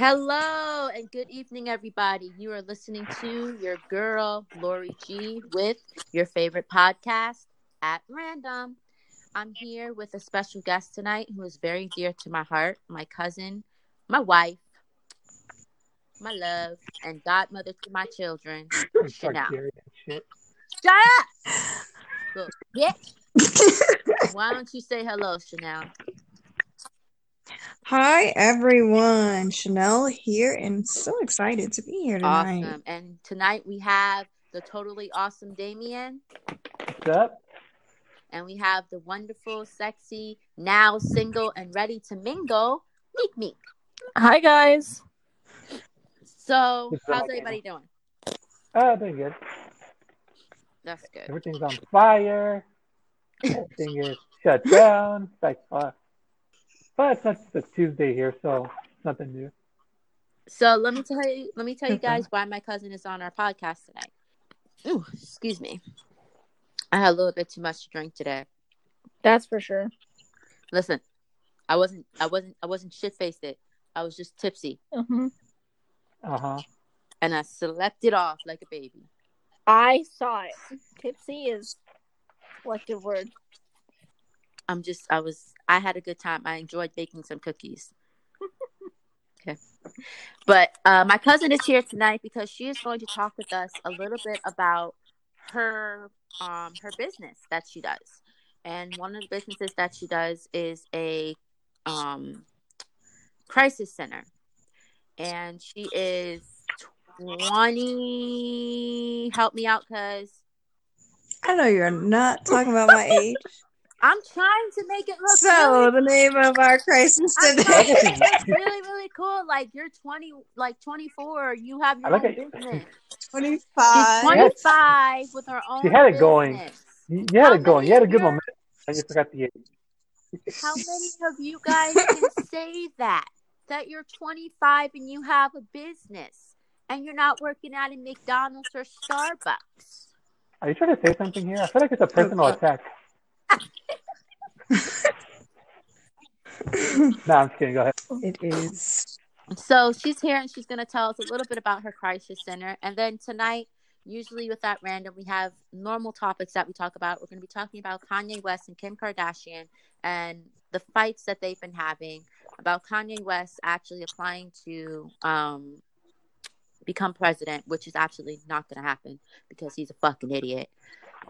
Hello and good evening, everybody. You are listening to your girl, Lori G, with your favorite podcast at random. I'm here with a special guest tonight who is very dear to my heart my cousin, my wife, my love, and godmother to my children, Chanel. Shit. Shut up! Bitch. Why don't you say hello, Chanel? Hi everyone, Chanel here, and so excited to be here tonight. Awesome. And tonight we have the totally awesome Damien. What's up? And we have the wonderful, sexy, now single and ready to mingle, Meek Meek. Hi guys. So, Good how's job, everybody doing? Oh, doing good. That's good. Everything's on fire. Everything is shut down. Like, uh, but it's not just a Tuesday here, so it's nothing new. So let me tell you, let me tell you guys why my cousin is on our podcast tonight. Ooh, excuse me. I had a little bit too much to drink today. That's for sure. Listen, I wasn't, I wasn't, I wasn't shit faced. It. I was just tipsy, hmm Uh huh. and I slept it off like a baby. I saw it. Tipsy is a collective word. I'm just, I was, I had a good time. I enjoyed baking some cookies. okay. But uh, my cousin is here tonight because she is going to talk with us a little bit about her, um, her business that she does. And one of the businesses that she does is a um, crisis center. And she is 20. Help me out, cuz. I know you're not talking about my age. I'm trying to make it look So really the name of our crisis I'm trying to today. make it look really, really cool. Like you're 20, like 24. You have your I like own it. business. She's 25. 25 with her own. She had it going. business. You, you had How it going. many You had a of good your- momentum. I just forgot the age. How many of you guys can say that? That you're 25 and you have a business and you're not working at a McDonald's or Starbucks. Are you trying to say something here? I feel like it's a personal attack. No, I'm kidding. Go ahead. It is. So she's here and she's going to tell us a little bit about her crisis center. And then tonight, usually with that random, we have normal topics that we talk about. We're going to be talking about Kanye West and Kim Kardashian and the fights that they've been having, about Kanye West actually applying to um, become president, which is absolutely not going to happen because he's a fucking idiot.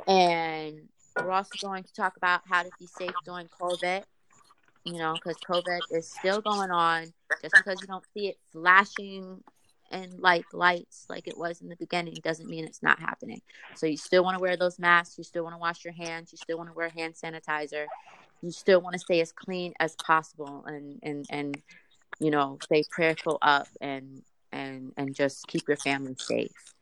And we're also going to talk about how to be safe during COVID, you know, because COVID is still going on just because you don't see it flashing and like lights like it was in the beginning doesn't mean it's not happening. So you still want to wear those masks, you still want to wash your hands, you still want to wear hand sanitizer, you still want to stay as clean as possible and and and you know, stay prayerful up and and and just keep your family safe.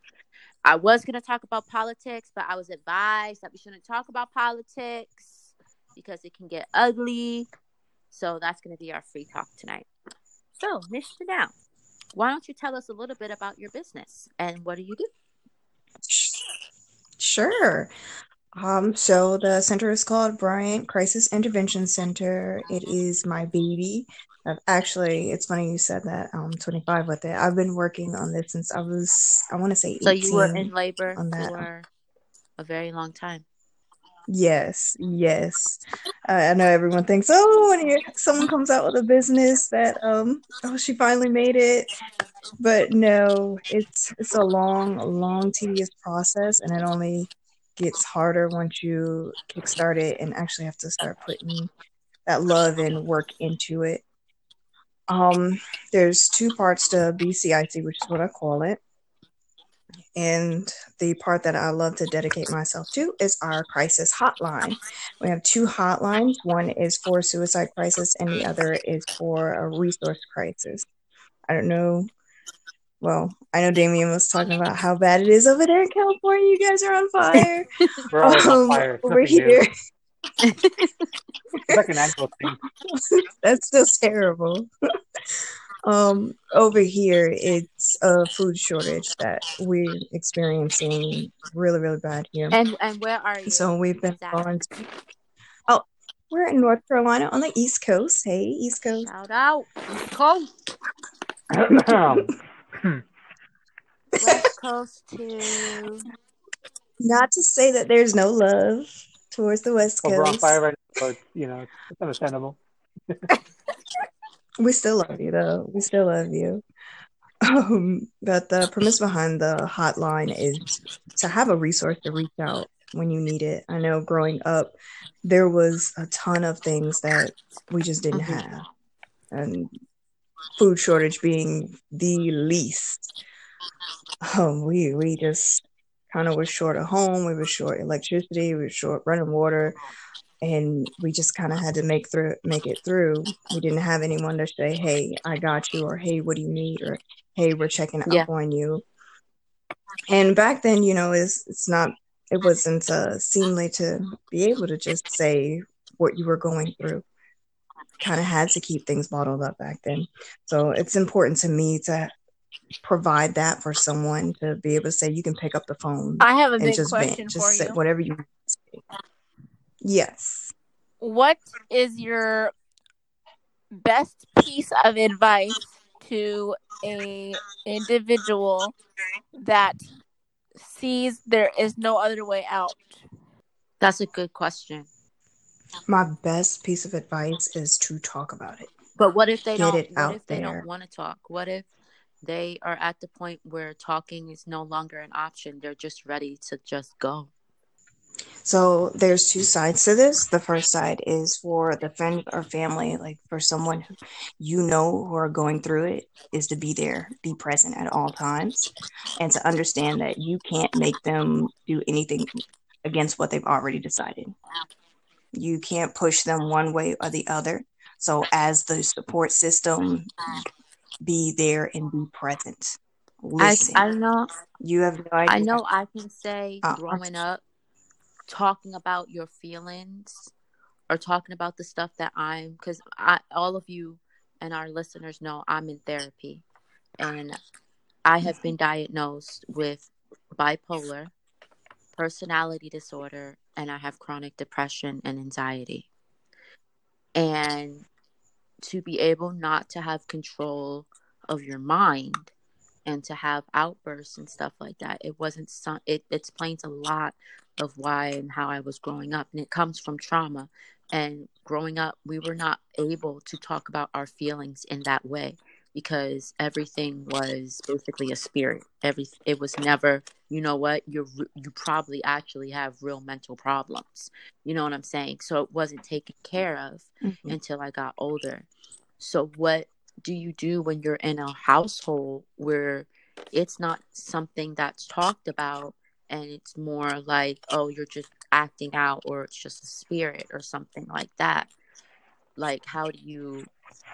I was going to talk about politics, but I was advised that we shouldn't talk about politics because it can get ugly. So that's going to be our free talk tonight. So, Miss Chanel, why don't you tell us a little bit about your business and what do you do? Sure. Um, so the center is called Bryant Crisis Intervention Center. It is my baby. I've actually, it's funny you said that. I'm 25 with it. I've been working on this since I was, I want to say 18. So you were in labor on that. for a very long time. Yes, yes. Uh, I know everyone thinks, oh, when you, someone comes out with a business that, um, oh, she finally made it. But no, it's it's a long, long, tedious process, and it only gets harder once you kickstart it and actually have to start putting that love and work into it. Um, there's two parts to BCIC, which is what I call it. And the part that I love to dedicate myself to is our crisis hotline. We have two hotlines. One is for suicide crisis, and the other is for a resource crisis. I don't know. Well, I know Damien was talking about how bad it is over there in California. You guys are on fire. We're always on Um, fire. Over here, like an annual thing. that's still terrible. um, over here, it's a food shortage that we're experiencing really, really bad here. And and where are you? So we've been exactly? going to, oh, we're in North Carolina on the East Coast. Hey, East Coast. Shout out. East Coast. West Coast to Not to say that there's no love towards the West Well, we're on Coast. fire right now, but you know, it's understandable. We still love you, though. We still love you. Um, but the premise behind the hotline is to have a resource to reach out when you need it. I know growing up, there was a ton of things that we just didn't Mhm. have, and food shortage being the least. Um, we we just kind of was short of home. We were short electricity. We were short running water, and we just kind of had to make through make it through. We didn't have anyone to say, "Hey, I got you," or "Hey, what do you need?" or "Hey, we're checking Yeah. up on you." And back then, you know, it's it's not it wasn't uh, seemly to be able to just say what you were going through. Kind of had to keep things bottled up back then. So it's important to me to provide that for someone to be able to say you can pick up the phone I have a big just question vent, for just say you. whatever you. Say. Yes. What is your best piece of advice to a individual that sees there is no other way out? That's a good question. My best piece of advice is to talk about it. But what if they Get don't? it What out if they there. don't want to talk? What if they are at the point where talking is no longer an option? They're just ready to just go. So there's two sides to this. The first side is for the friend or family, like for someone who you know who are going through it, is to be there, be present at all times, and to understand that you can't make them do anything against what they've already decided. You can't push them one way or the other. So as the support system, be there and be present. I I know you have no idea. I know I can say Uh, growing up, talking about your feelings or talking about the stuff that I'm, because I, all of you and our listeners know I'm in therapy and I have been diagnosed with bipolar, personality disorder, and I have chronic depression and anxiety. And to be able not to have control of your mind and to have outbursts and stuff like that. It wasn't some it explains a lot of why and how i was growing up. And it comes from trauma. And growing up we were not able to talk about our feelings in that way because everything was basically a spirit. Every it was never you know what you're you probably actually have real mental problems. You know what i'm saying? So it wasn't taken care of Mhm. until i got older. So what do you do when you're in a household where it's not something that's talked about and it's more like oh you're just acting out or it's just a spirit or something like that? Like how do you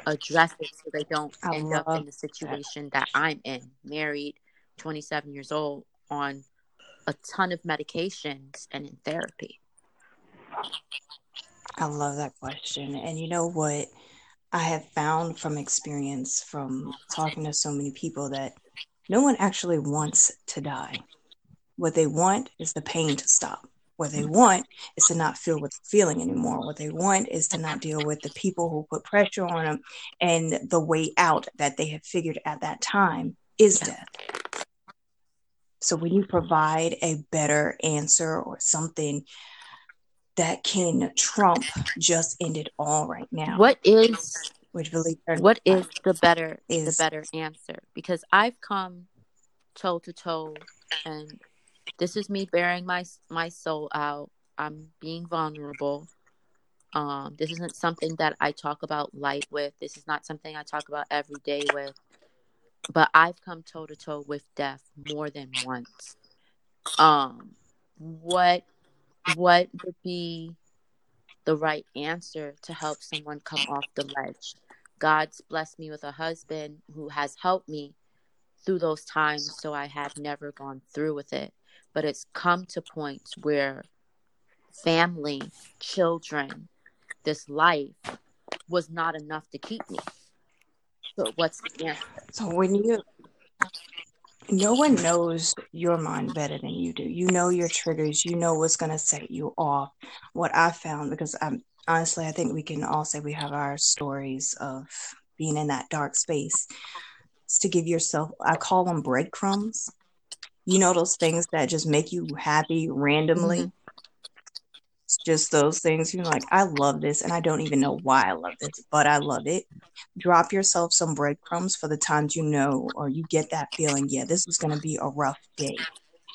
address it so they don't I end up in the situation that i'm in married 27 years old on a ton of medications and in therapy I love that question. And you know what? I have found from experience from talking to so many people that no one actually wants to die. What they want is the pain to stop. What they mm-hmm. want is to not feel what they're feeling anymore. What they want is to not deal with the people who put pressure on them. And the way out that they have figured at that time is death. So when you provide a better answer or something that can trump just end it all right now, what is which believe what is the better the better answer because i've come toe to toe and this is me bearing my my soul out. I'm being vulnerable. Um this isn't something that i talk about light with. This is not something i talk about every day with. But i've come toe to toe with death more than once. Um what what would be the right answer to help someone come off the ledge? God's blessed me with a husband who has helped me through those times so i have never gone through with it but it's come to points where family children this life was not enough to keep me so what's the answer so when you no one knows your mind better than you do. You know your triggers, you know what's going to set you off. What I found, because I'm honestly, I think we can all say we have our stories of being in that dark space. to give yourself, I call them breadcrumbs. You know, those things that just make you happy randomly. Mhm. It's just those things you're like, I love this, and I don't even know why I love this, but I love it. Drop yourself some breadcrumbs for the times you know or you get that feeling, yeah, this is going to be a rough day.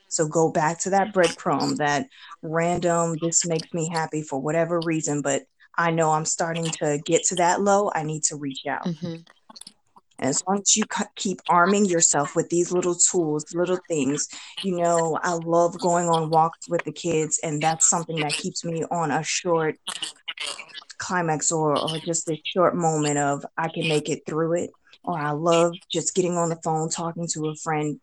So go back to that breadcrumb, that random, this makes me happy for whatever reason, but I know I'm starting to get to that low. I need to reach out. Mhm. And as long as you keep arming yourself with these little tools, little things, you know, I love going on walks with the kids, and that's something that keeps me on a short climax or, or just a short moment of I can make it through it. Or I love just getting on the phone, talking to a friend,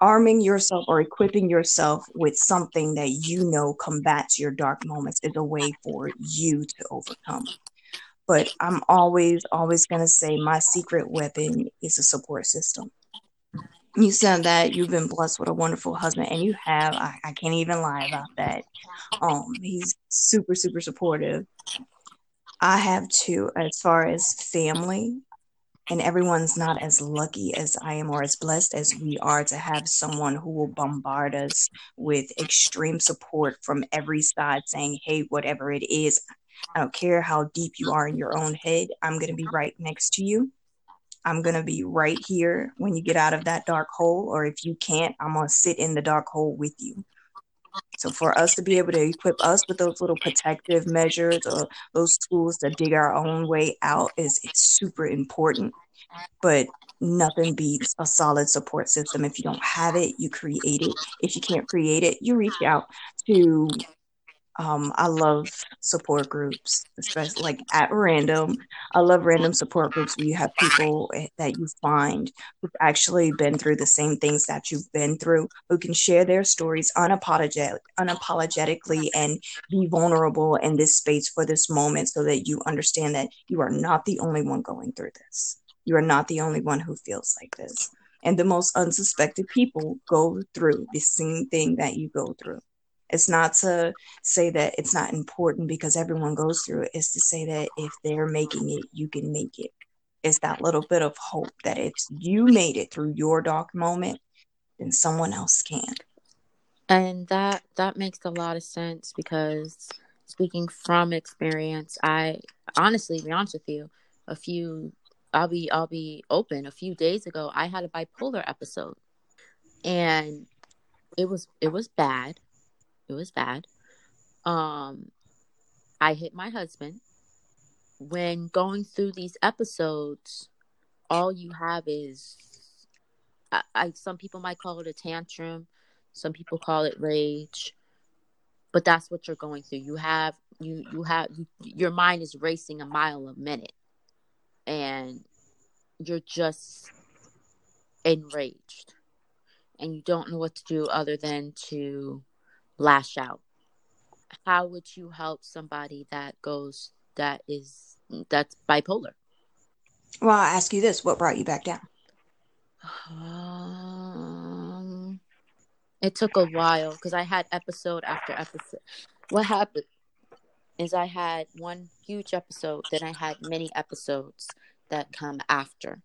arming yourself or equipping yourself with something that you know combats your dark moments is a way for you to overcome. But I'm always, always going to say my secret weapon is a support system. You said that you've been blessed with a wonderful husband, and you have. I, I can't even lie about that. Um, he's super, super supportive. I have too, as far as family and everyone's not as lucky as I am or as blessed as we are to have someone who will bombard us with extreme support from every side saying, hey, whatever it is, I don't care how deep you are in your own head, I'm going to be right next to you. I'm going to be right here when you get out of that dark hole. Or if you can't, I'm going to sit in the dark hole with you. So for us to be able to equip us with those little protective measures or those tools to dig our own way out is super important. But nothing beats a solid support system. If you don't have it, you create it. If you can't create it, you reach out to um, I love support groups, especially like at random. I love random support groups where you have people eh, that you find who've actually been through the same things that you've been through, who can share their stories unapologetic, unapologetically and be vulnerable in this space for this moment so that you understand that you are not the only one going through this. You are not the only one who feels like this. And the most unsuspected people go through the same thing that you go through. It's not to say that it's not important because everyone goes through it. It's to say that if they're making it, you can make it. It's that little bit of hope that if you made it through your dark moment, then someone else can. And that that makes a lot of sense because speaking from experience, I honestly, be honest with you, a few I'll be I'll be open. A few days ago, I had a bipolar episode, and it was it was bad. It was bad. Um, I hit my husband. When going through these episodes, all you have is, I, I some people might call it a tantrum, some people call it rage, but that's what you're going through. You have you you have you, your mind is racing a mile a minute, and you're just enraged, and you don't know what to do other than to lash out? How would you help somebody that goes that is that's bipolar? Well, I'll ask you this. What brought you back down? um it took a while because i had episode after episode. What happened is i had one huge episode then i had many episodes that come after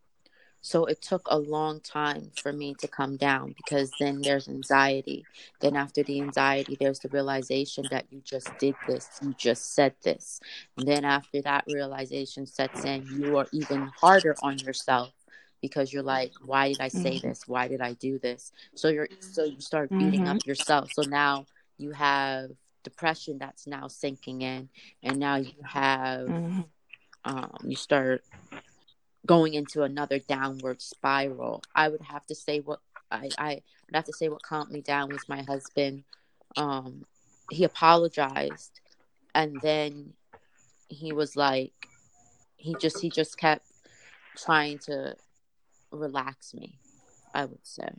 so it took a long time for me to come down because then there's anxiety. Then after the anxiety, there's the realization that you just did this, you just said this. And then after that realization sets in, you are even harder on yourself because you're like, why did I say Mhm. this? Why did I do this? So you're so you start beating up yourself. So now you have depression that's now sinking in, and now you have Mhm. um, you start going into another downward spiral. I would have to say what I, I would have to say what calmed me down was my husband. Um, he apologized, and then he was like, he just he just kept trying to relax me. I would say.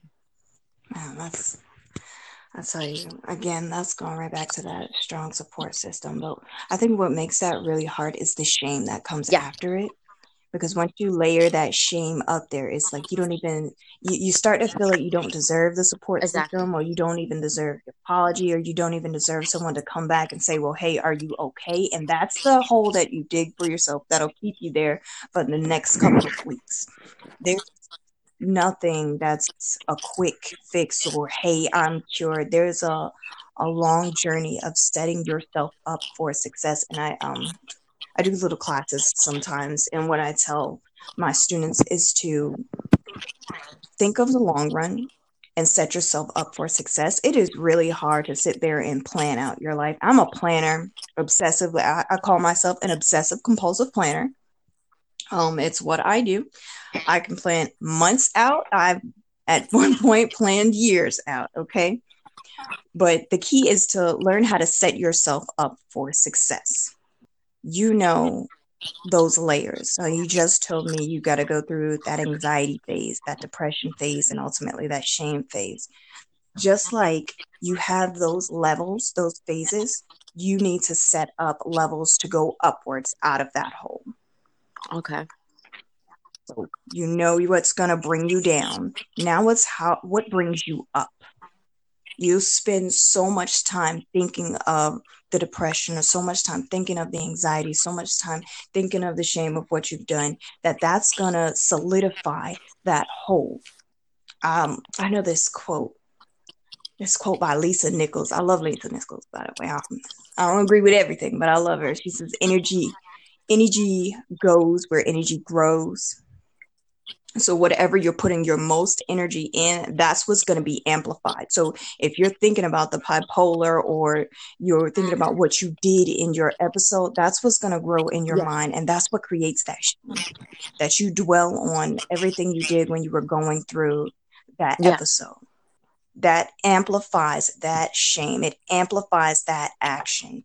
Man, that's I tell you again, that's going right back to that strong support system. But I think what makes that really hard is the shame that comes Yeah. after it. Because once you layer that shame up there, it's like you don't even you, you start to feel like you don't deserve the support Exactly. system or you don't even deserve the apology or you don't even deserve someone to come back and say, Well, hey, are you okay? And that's the hole that you dig for yourself that'll keep you there for the next couple of weeks. There's nothing that's a quick fix or hey, I'm cured. There's a a long journey of setting yourself up for success. And I um I do little classes sometimes, and what I tell my students is to think of the long run and set yourself up for success. It is really hard to sit there and plan out your life. I'm a planner, obsessive. I, I call myself an obsessive compulsive planner. Um, it's what I do. I can plan months out. I've at one point planned years out. Okay. But the key is to learn how to set yourself up for success. You know those layers. So you just told me you got to go through that anxiety phase, that depression phase, and ultimately that shame phase. Just like you have those levels, those phases, you need to set up levels to go upwards out of that hole. Okay. So you know what's going to bring you down. Now what's how what brings you up? You spend so much time thinking of the depression or so much time thinking of the anxiety, so much time thinking of the shame of what you've done that that's going to solidify that hole. Um, I know this quote, this quote by Lisa Nichols. I love Lisa Nichols, by the way. I, I don't agree with everything, but I love her. She says, energy, energy goes where energy grows. So whatever you're putting your most energy in, that's what's going to be amplified. So if you're thinking about the bipolar or you're thinking about mm-hmm. what you did in your episode, that's what's going to grow in your Yeah. mind. And that's what creates that shame, that you dwell on everything you did when you were going through that Yeah. episode. That amplifies that shame. It amplifies that action.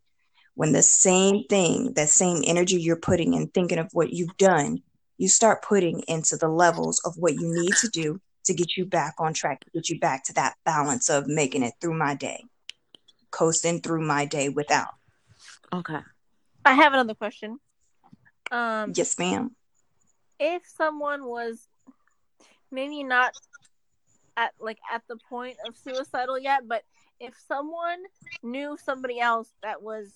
When the same thing, that same energy you're putting in thinking of what you've done, you start putting into the levels of what you need to do to get you back on track, to get you back to that balance of making it through my day, coasting through my day without. Okay. I have another question. Um, Yes, ma'am. if someone was maybe not at like at the point of suicidal yet, but if someone knew somebody else that was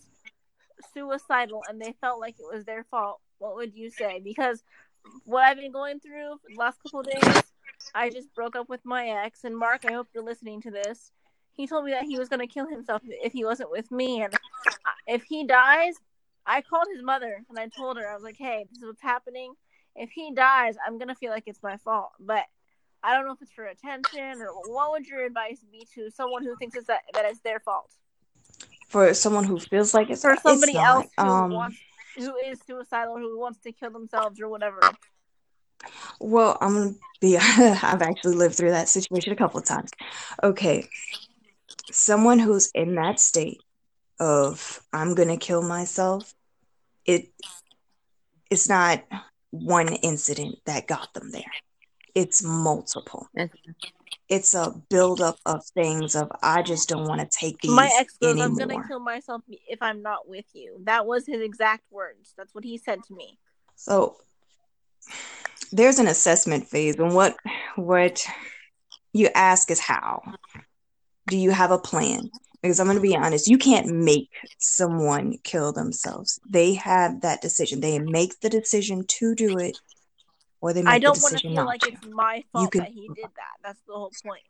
suicidal and they felt like it was their fault, what would you say? Because what I've been going through the last couple of days, I just broke up with my ex, and Mark, I hope you're listening to this. He told me that he was going to kill himself if he wasn't with me, and if he dies, I called his mother and I told her I was like, "Hey, this is what's happening. If he dies, I'm gonna feel like it's my fault, but I don't know if it's for attention or what would your advice be to someone who thinks it's that, that it's their fault? For someone who feels like it's for it's somebody not, else who um, wants who is suicidal who wants to kill themselves or whatever. Well, I'm gonna be. I've actually lived through that situation a couple of times. Okay, someone who's in that state of I'm gonna kill myself. It it's not one incident that got them there. It's multiple. It's a buildup of things of I just don't want to take these My ex goes, anymore. "I'm gonna kill myself if I'm not with you." That was his exact words. That's what he said to me. So there's an assessment phase, and what what you ask is how. Do you have a plan? Because I'm going to be honest, you can't make someone kill themselves. They have that decision. They make the decision to do it, or they make I don't the want to feel not like it's my fault can- that he did that. That's the whole point.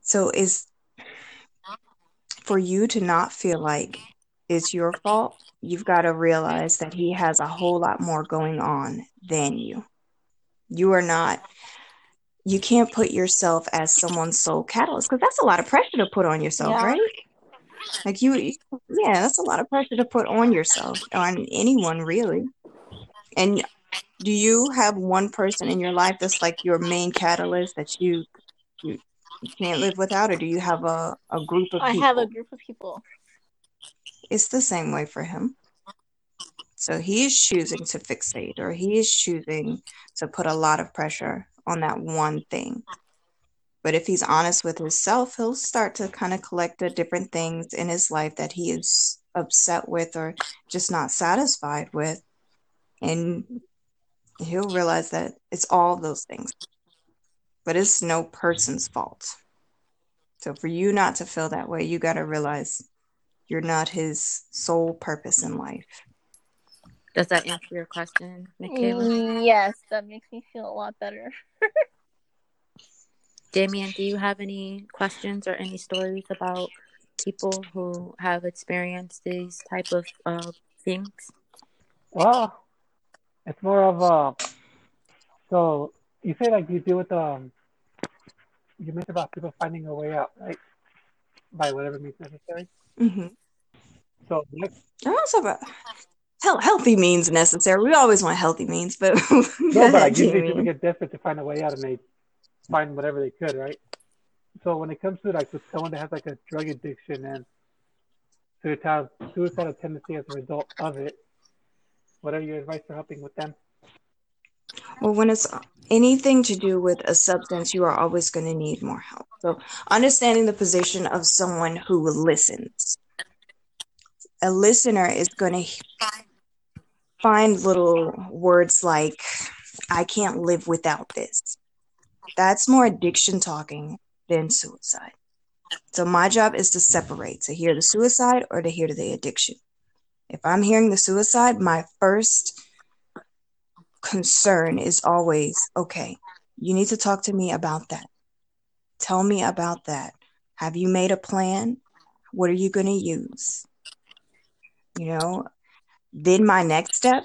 So is for you to not feel like it's your fault, you've got to realize that he has a whole lot more going on than you. You are not you can't put yourself as someone's sole catalyst because that's a lot of pressure to put on yourself, Yeah. right? Like you- yeah, that's a lot of pressure to put on yourself, on anyone really. And do you have one person in your life that's like your main catalyst that you you, can't live without, or do you have a, a group of I people? have a group of people. It's the same way for him. So he is choosing to fixate, or he is choosing to put a lot of pressure on that one thing. But if he's honest with himself, he'll start to kind of collect the different things in his life that he is upset with or just not satisfied with. And he'll realize that it's all those things, but it's no person's fault. So for you not to feel that way, you got to realize you're not his sole purpose in life. Does that answer your question, Michaela? Mm, Yes, that makes me feel a lot better. Damien, do you have any questions or any stories about people who have experienced these type of uh, things? Well, it's more of a. So you say like you deal with um. You mentioned about people finding a way out, right? By whatever means necessary. Mm-hmm. So next, And also, about hell, healthy means necessary. We always want healthy means, but no, but like usually people get desperate to find a way out, and they find whatever they could, right? So when it comes to like with someone that has like a drug addiction and suicidal suicidal tendency as a result of it, what are your advice for helping with them? Well, when it's anything to do with a substance, you are always going to need more help. So, understanding the position of someone who listens. A listener is going to find little words like, I can't live without this. That's more addiction talking than suicide. So, my job is to separate, to hear the suicide or to hear the addiction. If I'm hearing the suicide, my first concern is always okay, you need to talk to me about that. Tell me about that. Have you made a plan? What are you going to use? You know, then my next step,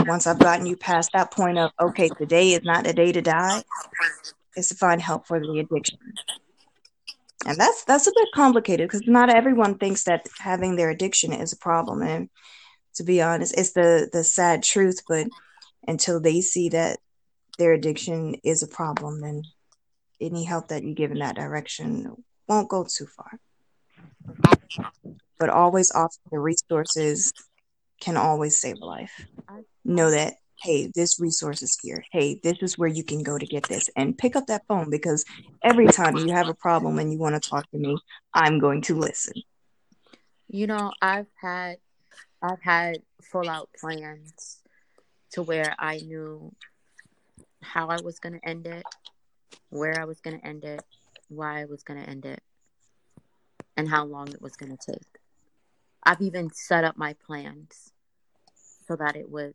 once I've gotten you past that point of, okay, today is not the day to die, is to find help for the addiction. And that's that's a bit complicated because not everyone thinks that having their addiction is a problem. And to be honest, it's the the sad truth, but until they see that their addiction is a problem, then any help that you give in that direction won't go too far. But always offer the resources can always save a life. Know that, hey, this resource is here. Hey, this is where you can go to get this. And pick up that phone because every time you have a problem and you want to talk to me, I'm going to listen. You know, I've had I've had full out plans to where I knew how I was going to end it, where I was going to end it, why I was going to end it, and how long it was going to take. I've even set up my plans so that it would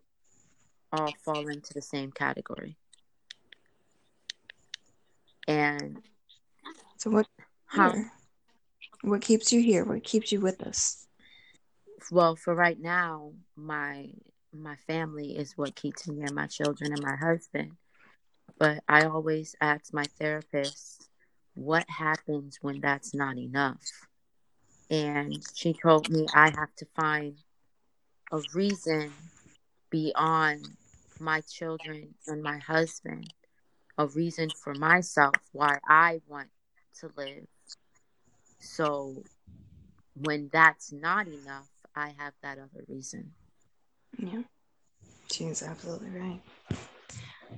all fall into the same category. And So what how here? What keeps you here? What keeps you with us? well for right now my my family is what keeps me and my children and my husband but i always ask my therapist what happens when that's not enough and she told me i have to find a reason beyond my children and my husband a reason for myself why i want to live. So when that's not enough i have that other reason. Yeah, she's absolutely right.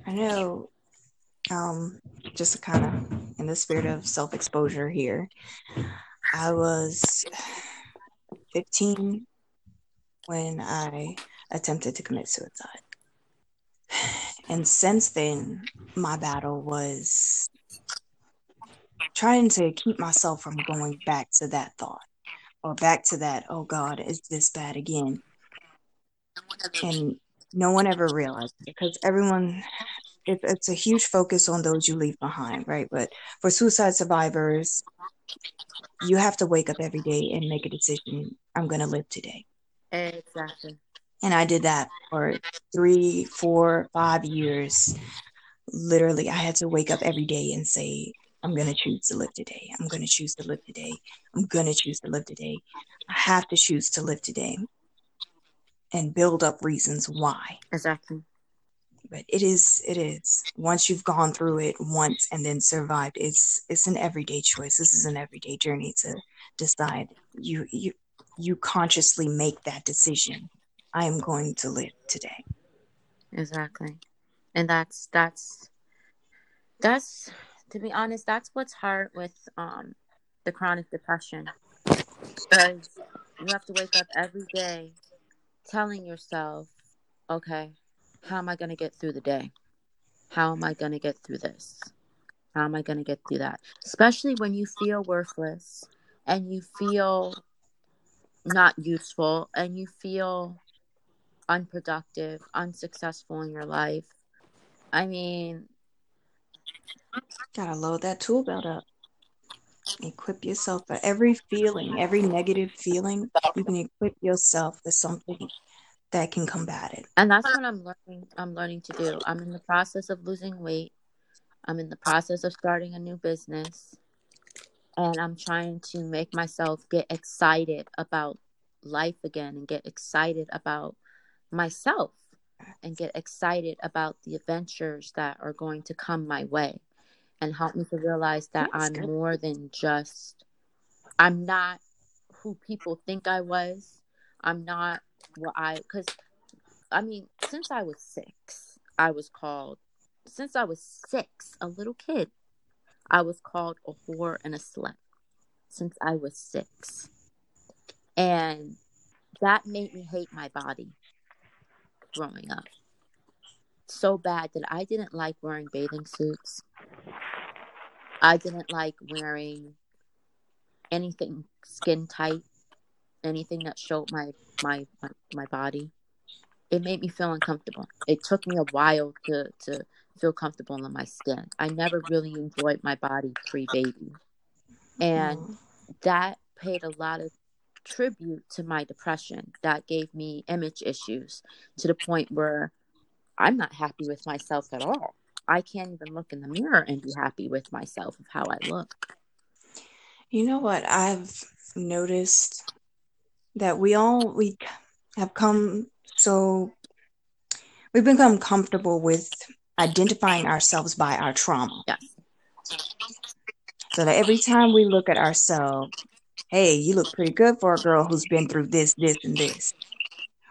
I know, um, just kind of in the spirit of self exposure here, I was 15 when I attempted to commit suicide. And since then, my battle was trying to keep myself from going back to that thought or back to that, oh God, is this bad again? And no one ever realized because everyone, it, it's a huge focus on those you leave behind, right? But for suicide survivors, you have to wake up every day and make a decision. I'm going to live today. exactly And I did that for three, four, five years. Literally, I had to wake up every day and say, I'm going to choose to live today. I'm going to choose to live today. I'm going to choose to live today. I have to choose to live today and build up reasons why. exactly But it is, it is. Once you've gone through it once and then survived, it's it's an everyday choice. This is an everyday journey to decide. You you you consciously make that decision. I am going to live today. exactly and that's that's that's to be honest that's what's hard with um the chronic depression because you have to wake up every day telling yourself okay how am I going to get through the day? How am I going to get through this? How am I going to get through that? Especially when you feel worthless and you feel not useful and you feel unproductive, unsuccessful in your life. I mean, Gotta load that tool belt up. Equip yourself for every feeling, every negative feeling. You can equip yourself with something that can combat it. and that's what I'm learning I'm learning to do. I'm in the process of losing weight. I'm in the process of starting a new business. And I'm trying to make myself get excited about life again and get excited about myself and get excited about the adventures that are going to come my way and help me to realize that That's I'm good. more than just I'm not who people think I was. I'm not what I cuz I mean, since I was 6, I was called since I was 6, a little kid, I was called a whore and a slut since I was 6. And that made me hate my body growing up. So bad that I didn't like wearing bathing suits. I didn't like wearing anything skin tight, anything that showed my my my, my body. It made me feel uncomfortable. It took me a while to to feel comfortable in my skin. I never really enjoyed my body pre-baby. And Mm. that paid a lot of tribute to my depression. That gave me image issues to the point where I'm not happy with myself at all. I can't even look in the mirror and be happy with myself of how I look. You know what I've noticed that we all we have come so we've become comfortable with identifying ourselves by our trauma. Yes. So that every time we look at ourselves, hey, you look pretty good for a girl who's been through this, this, and this.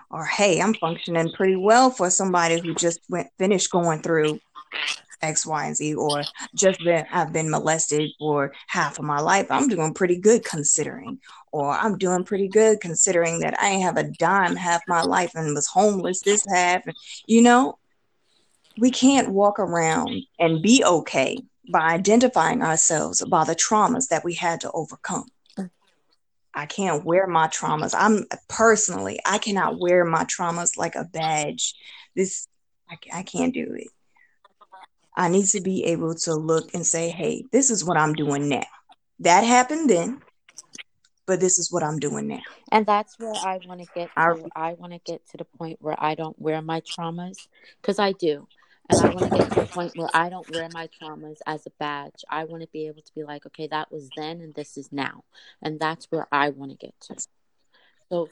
Or hey, I'm functioning pretty well for somebody who just went finished going through X, Y, and Z, or just been I've been molested for half of my life. I'm doing pretty good considering. Or I'm doing pretty good considering that I ain't have a dime half my life and was homeless this half. You know, we can't walk around and be okay by identifying ourselves by the traumas that we had to overcome. I can't wear my traumas. I'm personally, I cannot wear my traumas like a badge. This, I, I can't do it. I need to be able to look and say, hey, this is what I'm doing now. That happened then, but this is what I'm doing now. And that's where I want to get I- I want to get to the point where I don't wear my traumas because I do. And I want to get to the point where I don't wear my traumas as a badge. I want to be able to be like, okay, that was then and this is now. And that's where I want to get to. So,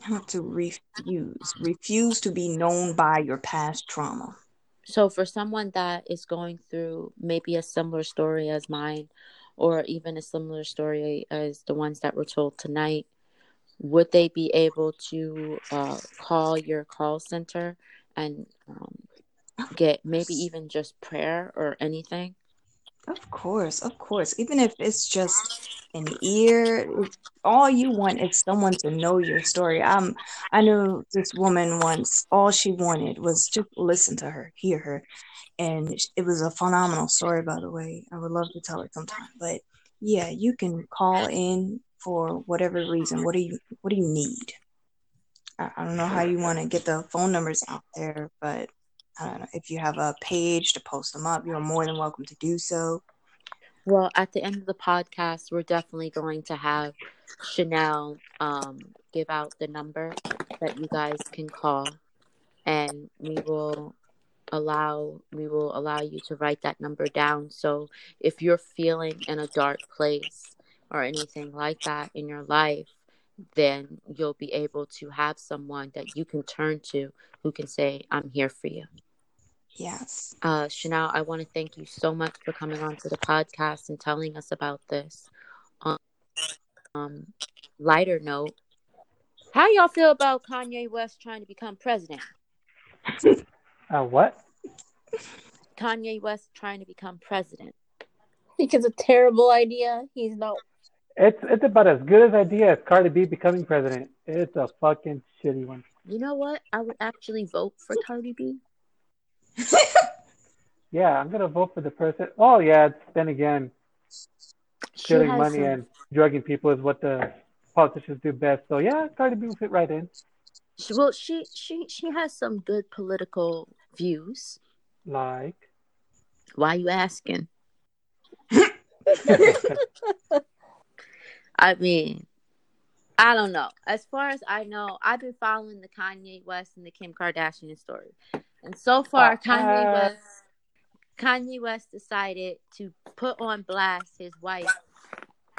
You have to refuse, refuse to be known by your past trauma. so for someone that is going through maybe a similar story as mine or even a similar story as the ones that were told tonight, would they be able to uh, call your call center and um, get maybe even just prayer or anything? Of course, of course. Even if it's just an ear, all you want is someone to know your story. Um, I knew this woman once. All she wanted was just listen to her, hear her, and it was a phenomenal story. By the way, I would love to tell it sometime. But yeah, you can call in for whatever reason. What do you What do you need? I, I don't know how you want to get the phone numbers out there, but know if you have a page to post them up. You're more than welcome to do so. Well, at the end of the podcast, we're definitely going to have Chanel um, give out the number that you guys can call, and we will allow we will allow you to write that number down. So if you're feeling in a dark place or anything like that in your life, then you'll be able to have someone that you can turn to who can say, "I'm here for you." Yes. Uh, Chanel, I want to thank you so much for coming on to the podcast and telling us about this. Um, um, lighter note, how y'all feel about Kanye West trying to become president? Uh, what? Kanye West trying to become president. I think it's a terrible idea. He's not. It's it's about as good as idea as Cardi B becoming president. It's a fucking shitty one. You know what? I would actually vote for Cardi B. Yeah, I'm gonna vote for the person. Oh yeah, then again, stealing money some- and drugging people is what the politicians do best. So yeah, Cardi B will fit right in. she, well, she she she has some good political views. Like, Why are you asking? I mean, I don't know. As far as I know, I've been following the Kanye West and the Kim Kardashian story, and so far, Uh, Kanye West Kanye West decided to put on blast his wife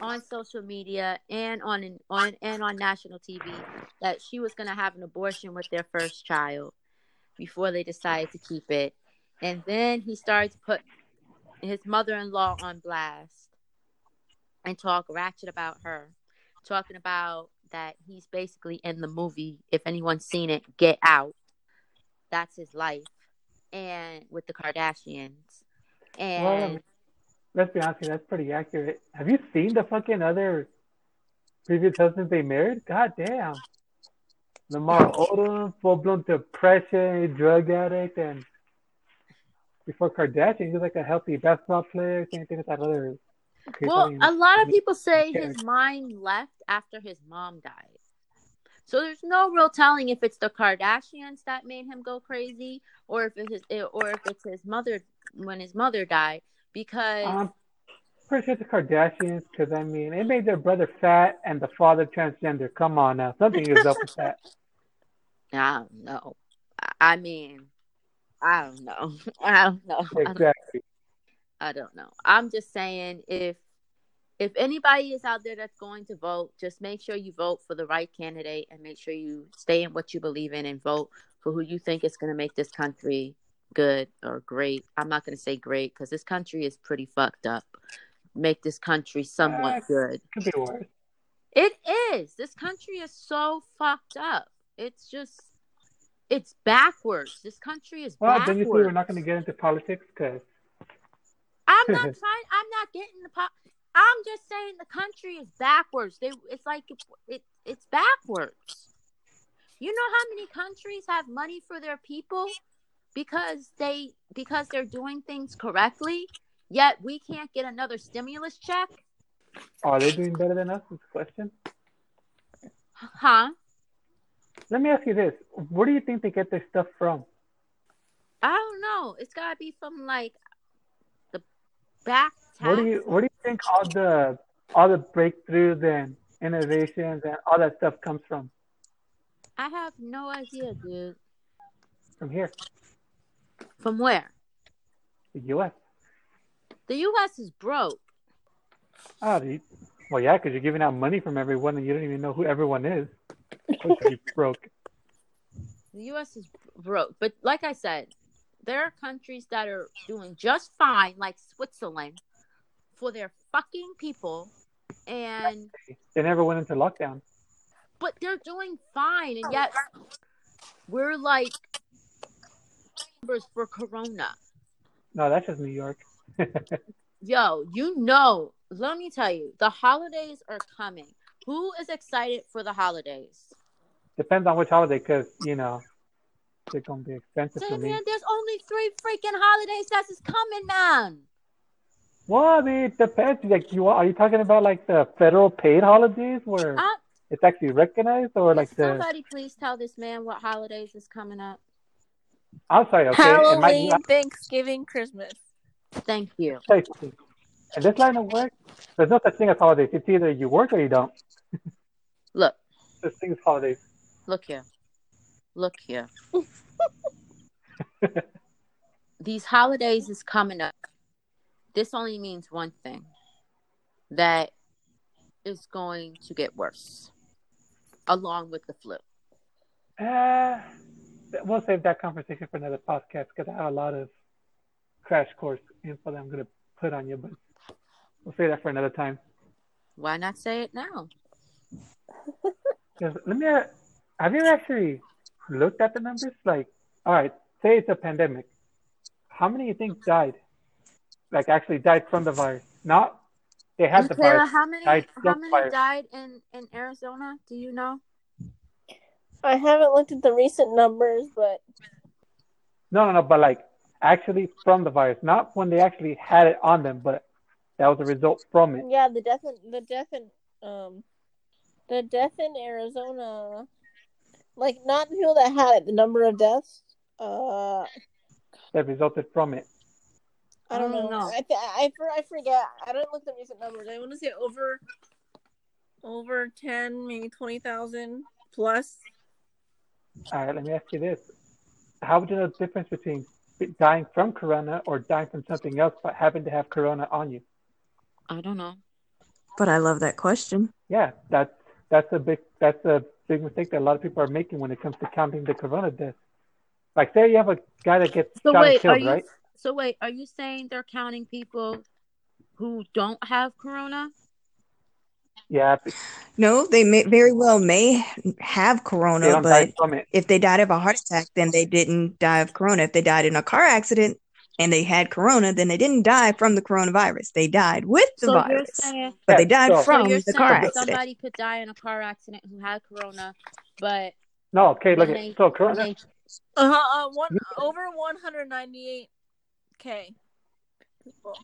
on social media and on an, on and on national TV that she was going to have an abortion with their first child before they decided to keep it, and then he started to put his mother-in-law on blast and talk ratchet about her, talking about that he's basically in the movie. If anyone's seen it, Get Out. That's his life, and with the Kardashians, and well, let's be honest, that's pretty accurate. Have you seen the fucking other previous husbands they married? God damn. Lamar Odom, full blown depression, drug addict, and before Kardashian, he was like a healthy basketball player. Same thing with that other. well, a lot of people say his mind left after his mom died. So there's no real telling if it's the Kardashians that made him go crazy, or if it's his, eh, or if it's his mother when his mother died. Because I'm pretty sure the Kardashians because I mean, it made their brother fat and the father transgender. Come on now, something is up with that. I don't know. I- I mean, I don't know. I don't know. Exactly. I don't know. I'm just saying if if anybody is out there that's going to vote, just make sure you vote for the right candidate and make sure you stay in what you believe in and vote for who you think is going to make this country good or great. I'm not going to say great because this country is pretty fucked up. Make this country somewhat Uh, good. Could be worse. It is. This country is so fucked up. It's just, it's backwards. This country is Well, backwards. Well, then you see, we're not going to get into politics because I'm not trying. I'm not getting the pop. I'm just saying the country is backwards. They, it's like it, it, it's backwards. You know how many countries have money for their people because they because they're doing things correctly, yet we can't get another stimulus check, are they doing better than us? Is the question. huh? Let me ask you this: Where do you think they get their stuff from? I don't know. It's gotta be from like the back Where do you Where do you think all the all the breakthroughs and innovations and all that stuff comes from? I have no idea, dude. From here, From where? the U.S. The U.S. is broke. Oh, the, well, yeah, because you're giving out money from everyone and you don't even know who everyone is. You broke. The U.S. is broke, but like I said, there are countries that are doing just fine, like Switzerland, for their fucking people, and They never went into lockdown. but they're doing fine, and yet we're like numbers for Corona. No, that's just New York. Yo, you know, let me tell you, the holidays are coming. Who is excited for the holidays? Depends on which holiday, because you know they're gonna be expensive Say, for me. man, there's only three freaking holidays that is coming, man. Well, I mean, it depends. Like, you are you talking about like the federal paid holidays where Uh, it's actually recognized, or like the? Somebody please tell this man what holidays is coming up. I'm sorry. Okay, it might Halloween, Thanksgiving, Christmas. Thank you. say something. In this line of work, there's no such thing as holidays. It's either you work or you don't. Look, This thing is holidays. look here. Look here. These holidays is coming up. This only means one thing. That is going to get worse. Along with the flu. Uh, we'll save that conversation for another podcast because I have a lot of crash course info that I'm gonna put on you, but we'll save that for another time. Why not say it now? let me. Have you actually looked at the numbers? Like, all right, say it's a pandemic. How many you think died? Like, actually died from the virus? Not they had the Michaela, virus. how many died how many virus. died in, in Arizona? Do you know? I haven't looked at the recent numbers, but No, no, no. But like, actually from the virus, not when they actually had it on them, but that was a result from it. Yeah, the death in the death in um the death in Arizona like not the people that had it, the number of deaths. Uh that resulted from it. I don't, I don't know. know. I, th- I for- I forget. I don't look at the recent numbers. I want to say over over ten, maybe twenty thousand plus. All right, let me ask you this: How would you know the difference between dying from corona or dying from something else, but having to have corona on you? I don't know. But I love that question. Yeah, that's that's a big that's a big mistake that a lot of people are making when it comes to counting the corona deaths. Like, say you have a guy that gets So shot wait, and killed, are you right? So wait, are you saying they're counting people who don't have corona? Yeah, No, they may very well may have corona, don't but if they died of a heart attack, then they didn't die of corona. If they died in a car accident and they had corona, then they didn't die from the coronavirus. They died with the so you're virus, saying but they died so- so from you're the car saying accident. somebody could die in a car accident who had corona, but No, okay, look when at so corona. they Uh huh. Uh, one over one hundred ninety eight k people.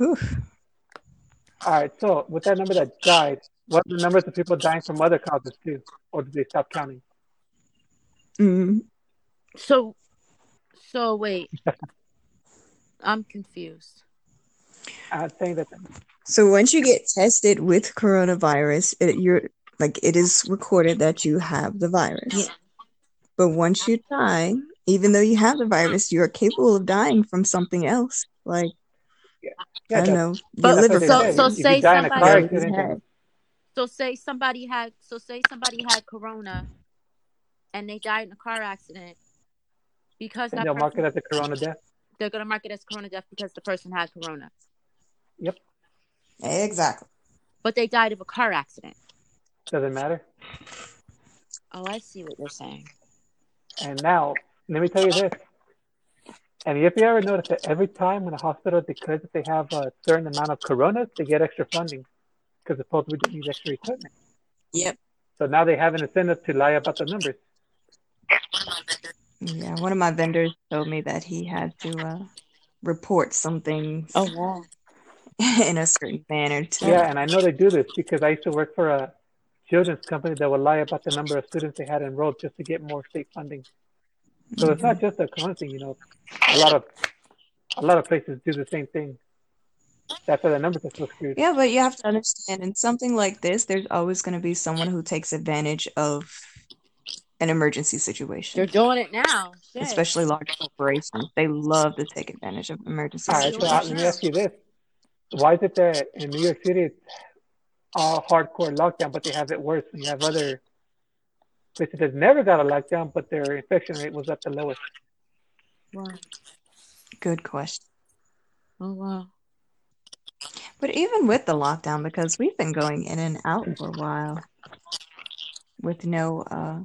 Oof. All right, so with that number that died, what are the numbers of people dying from other causes too, or did they stop counting? Mm. so so wait. I'm confused. I'm saying that So once you get tested with coronavirus, it, you're like it is recorded that you have the virus. Yeah. But once you die, even though you have the virus, you are capable of dying from something else. Like yeah, I don't know, But your liver so say. so say die in a car somebody accident, had. so say somebody had so say somebody had corona and they died in a car accident because then that they'll mark it as a corona death. they're gonna mark it as corona death because the person had corona. Yep, Exactly. But they died of a car accident. doesn't matter. Oh, I see what you're saying. And now, let me tell you this. And if you ever notice that every time when a hospital declares that they have a certain amount of coronas, they get extra funding because supposedly we need extra equipment. Yep. So now they have an incentive to lie about the numbers. Yeah, one of my vendors told me that he had to uh, report some things Oh wow. in a certain manner to Yeah, and I know they do this because I used to work for a children's company that would lie about the number of students they had enrolled just to get more state funding. So it's not just a corona thing, you know. A lot of a lot of places do the same thing. That's why the numbers are so skewed. Yeah, but you have to understand in something like this, there's always going to be someone who takes advantage of an emergency situation, They're doing it now. Shit. especially large corporations. They love to take advantage of emergency situations. All right, so doing uh, let me ask you this: Why is it that in New York City it's all hardcore lockdown, but they have it worse? And you have other places that never got a lockdown, but their infection rate was at the lowest. Wow. Good question. Oh wow. But even with the lockdown, because we've been going in and out for a while with no uh,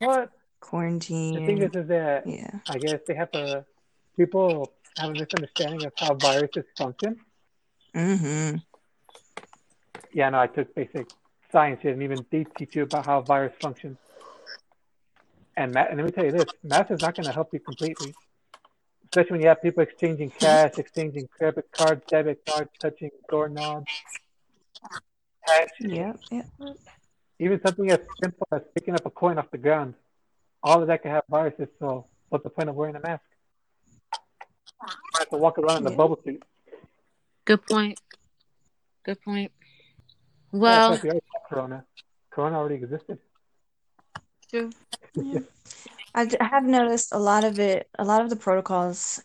But the thing is, is that Yeah. I guess they have a people have a misunderstanding of how viruses function. Mm-hmm. Yeah, no, I took basic science here, and even they teach you about how a virus functions. And, ma- and let me tell you this: math is not going to help you completely, especially when you have people exchanging cash, exchanging credit cards, debit cards, touching doorknobs, handshakes, Yeah. Yeah. even something as simple as picking up a coin off the ground. All of that can have viruses. So, what's the point of wearing a mask? You have to walk around in a Yeah. bubble suit. Good point. Good point. Yeah, Well, plus we already Corona. Corona already existed. true. Yeah. I d- I have noticed a lot of it, a lot of the protocols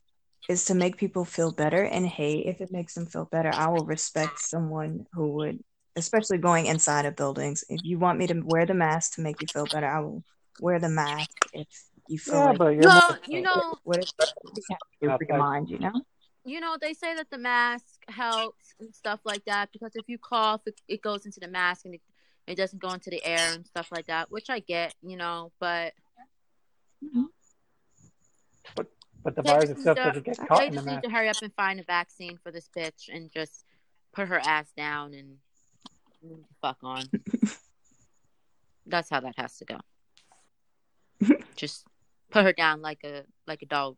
is to make people feel better. And hey, if it makes them feel better, I will respect someone who would, especially going inside of buildings. If you want me to wear the mask to make you feel better, I will wear the mask if you feel Yeah, like but you're Well, more, you know, what if you have to Outside. remind, you know? You know, they say that the mask helps and stuff like that because if you cough, it, it goes into the mask and it, it doesn't go into the air and stuff like that, which I get, you know, but but the They virus itself doesn't get caught they in the just need mask. to hurry up and find a vaccine for this bitch and just put her ass down and fuck on. That's how that has to go. just put her down like a like a dog.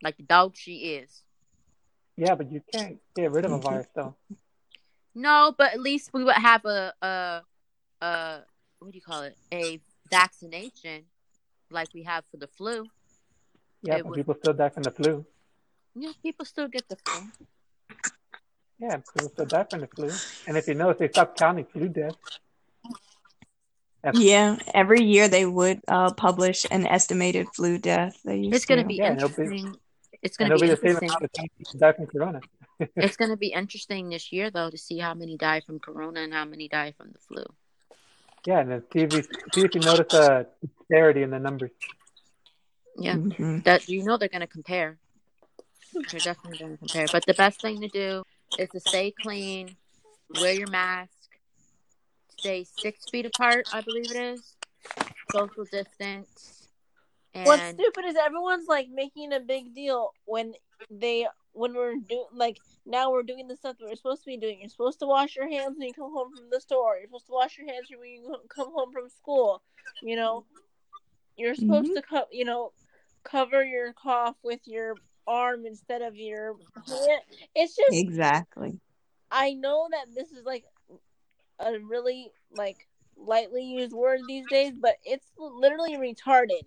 like the dog she is. Yeah, but you can't get rid of a virus though. No, but at least we would have a a a what do you call it? A vaccination like we have for the flu. Yeah, but would- people still die from the flu. Yeah, people still get the flu. Yeah, people still die from the flu. And if you notice, they stopped counting flu deaths. Yeah, every year they would uh, publish an estimated flu death. They used It's gonna to. be Yeah, be- interesting. It's gonna be be the same interesting. amount of time people die from corona. It's gonna be interesting this year though to see how many die from corona and how many die from the flu. Yeah, and then see if you, see if you notice a disparity in the numbers. Yeah. Mhm. that you know they're going to compare. They're definitely going to compare. But the best thing to do is to stay clean, wear your mask, stay six feet apart. I believe it is social distance, and What's stupid is everyone's like making a big deal when they when we're doing like now we're doing the stuff that we're supposed to be doing. You're supposed to wash your hands when you come home from the store. You're supposed to wash your hands when you come home from school. You know, you're supposed mm-hmm. to co- you know cover your cough with your arm instead of your hand. It's just Exactly. I know that this is like a really like lightly used word these days, but it's literally retarded.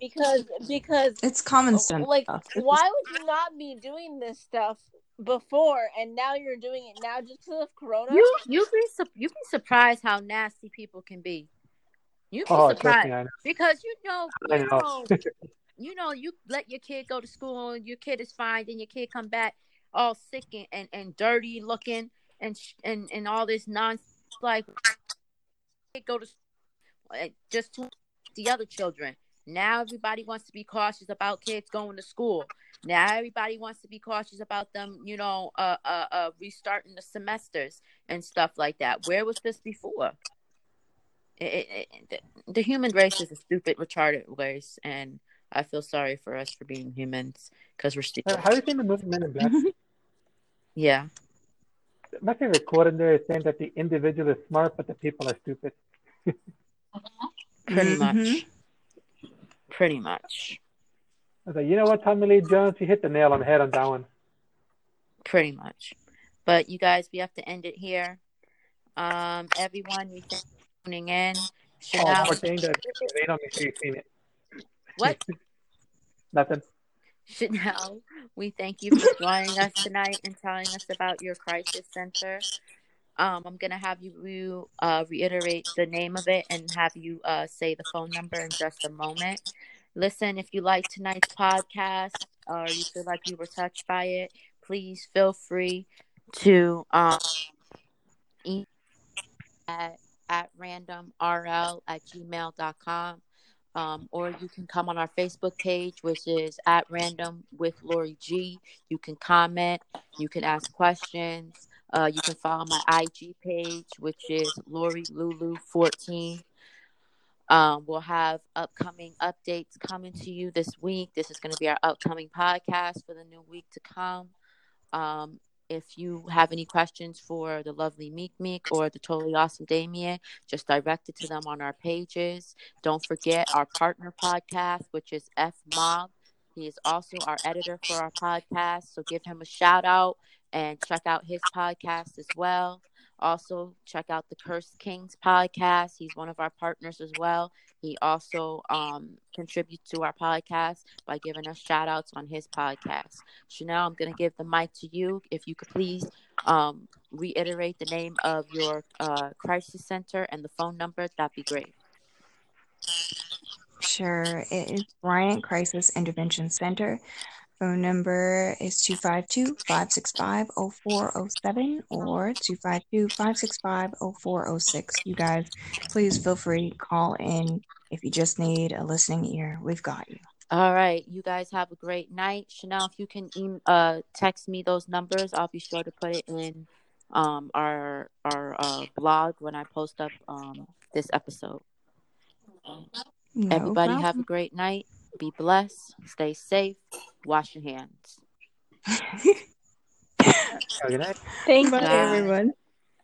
Because because It's common sense like stuff. It's why would you not be doing this stuff before and now you're doing it now just because of corona? you you be su- you be surprised how nasty people can be. You be Oh, surprised me, I know. because you know you know. know you know you let your kid go to school and your kid is fine, then your kid come back all sick and, and, and dirty looking and sh- and and all this nonsense like they go to uh, just to the other children. Now everybody wants to be cautious about kids going to school. Now everybody wants to be cautious about them, you know, uh, uh, uh, restarting the semesters and stuff like that. Where was this before? It, it, it, the, the human race is a stupid, retarded race, and I feel sorry for us for being humans because we're stupid. Have you seen the movie Men in Black? Yeah, My favorite quote in there is saying that the individual is smart, but the people are stupid. pretty Mhm. much. Pretty much. I like, you know what, Tommy Lee Jones, you hit the nail on the head on that one. pretty much. But you guys, we have to end it here. Um, everyone, we thank you for tuning in. Oh, Chanel, thing that they don't make sure you've seen it. what? Nothing. Chanel, we thank you for joining us tonight and telling us about your crisis center. Um, I'm gonna have you, uh, reiterate the name of it and have you uh, say the phone number in just a moment. Listen, if you like tonight's podcast or you feel like you were touched by it, please feel free to um, email at, at randomrl at gmail.com. Um, or you can come on our Facebook page, which is at random with Lori G. You can comment, you can ask questions. Uh, you can follow my IG page, which is Lori Lulu 14. Um, we'll have upcoming updates coming to you this week. This is going to be our upcoming podcast for the new week to come. Um, if you have any questions for the lovely Meek Meek or the totally awesome Damien, just direct it to them on our pages. Don't forget our partner podcast, which is F Mob. He is also our editor for our podcast, so give him a shout out and check out his podcast as well. Also, check out the Cursed Kings podcast. He's one of our partners as well. He also um, contributes to our podcast by giving us shout outs on his podcast. Chanel, I'm going to give the mic to you. If you could please um, reiterate the name of your uh, crisis center and the phone number, that'd be great. Sure. It is Bryant Crisis Intervention Center. Phone number is 252-565-0407 or 252-565-0406. You guys, please feel free to call in if you just need a listening ear. We've got you. All right, you guys have a great night. Chanel, if you can uh, text me those numbers, I'll be sure to put it in um, our our uh, blog when I post up um, this episode. No Everybody have a great night. Be blessed. Stay safe. Wash your hands. Good night. Thank Bye, Bye. everyone.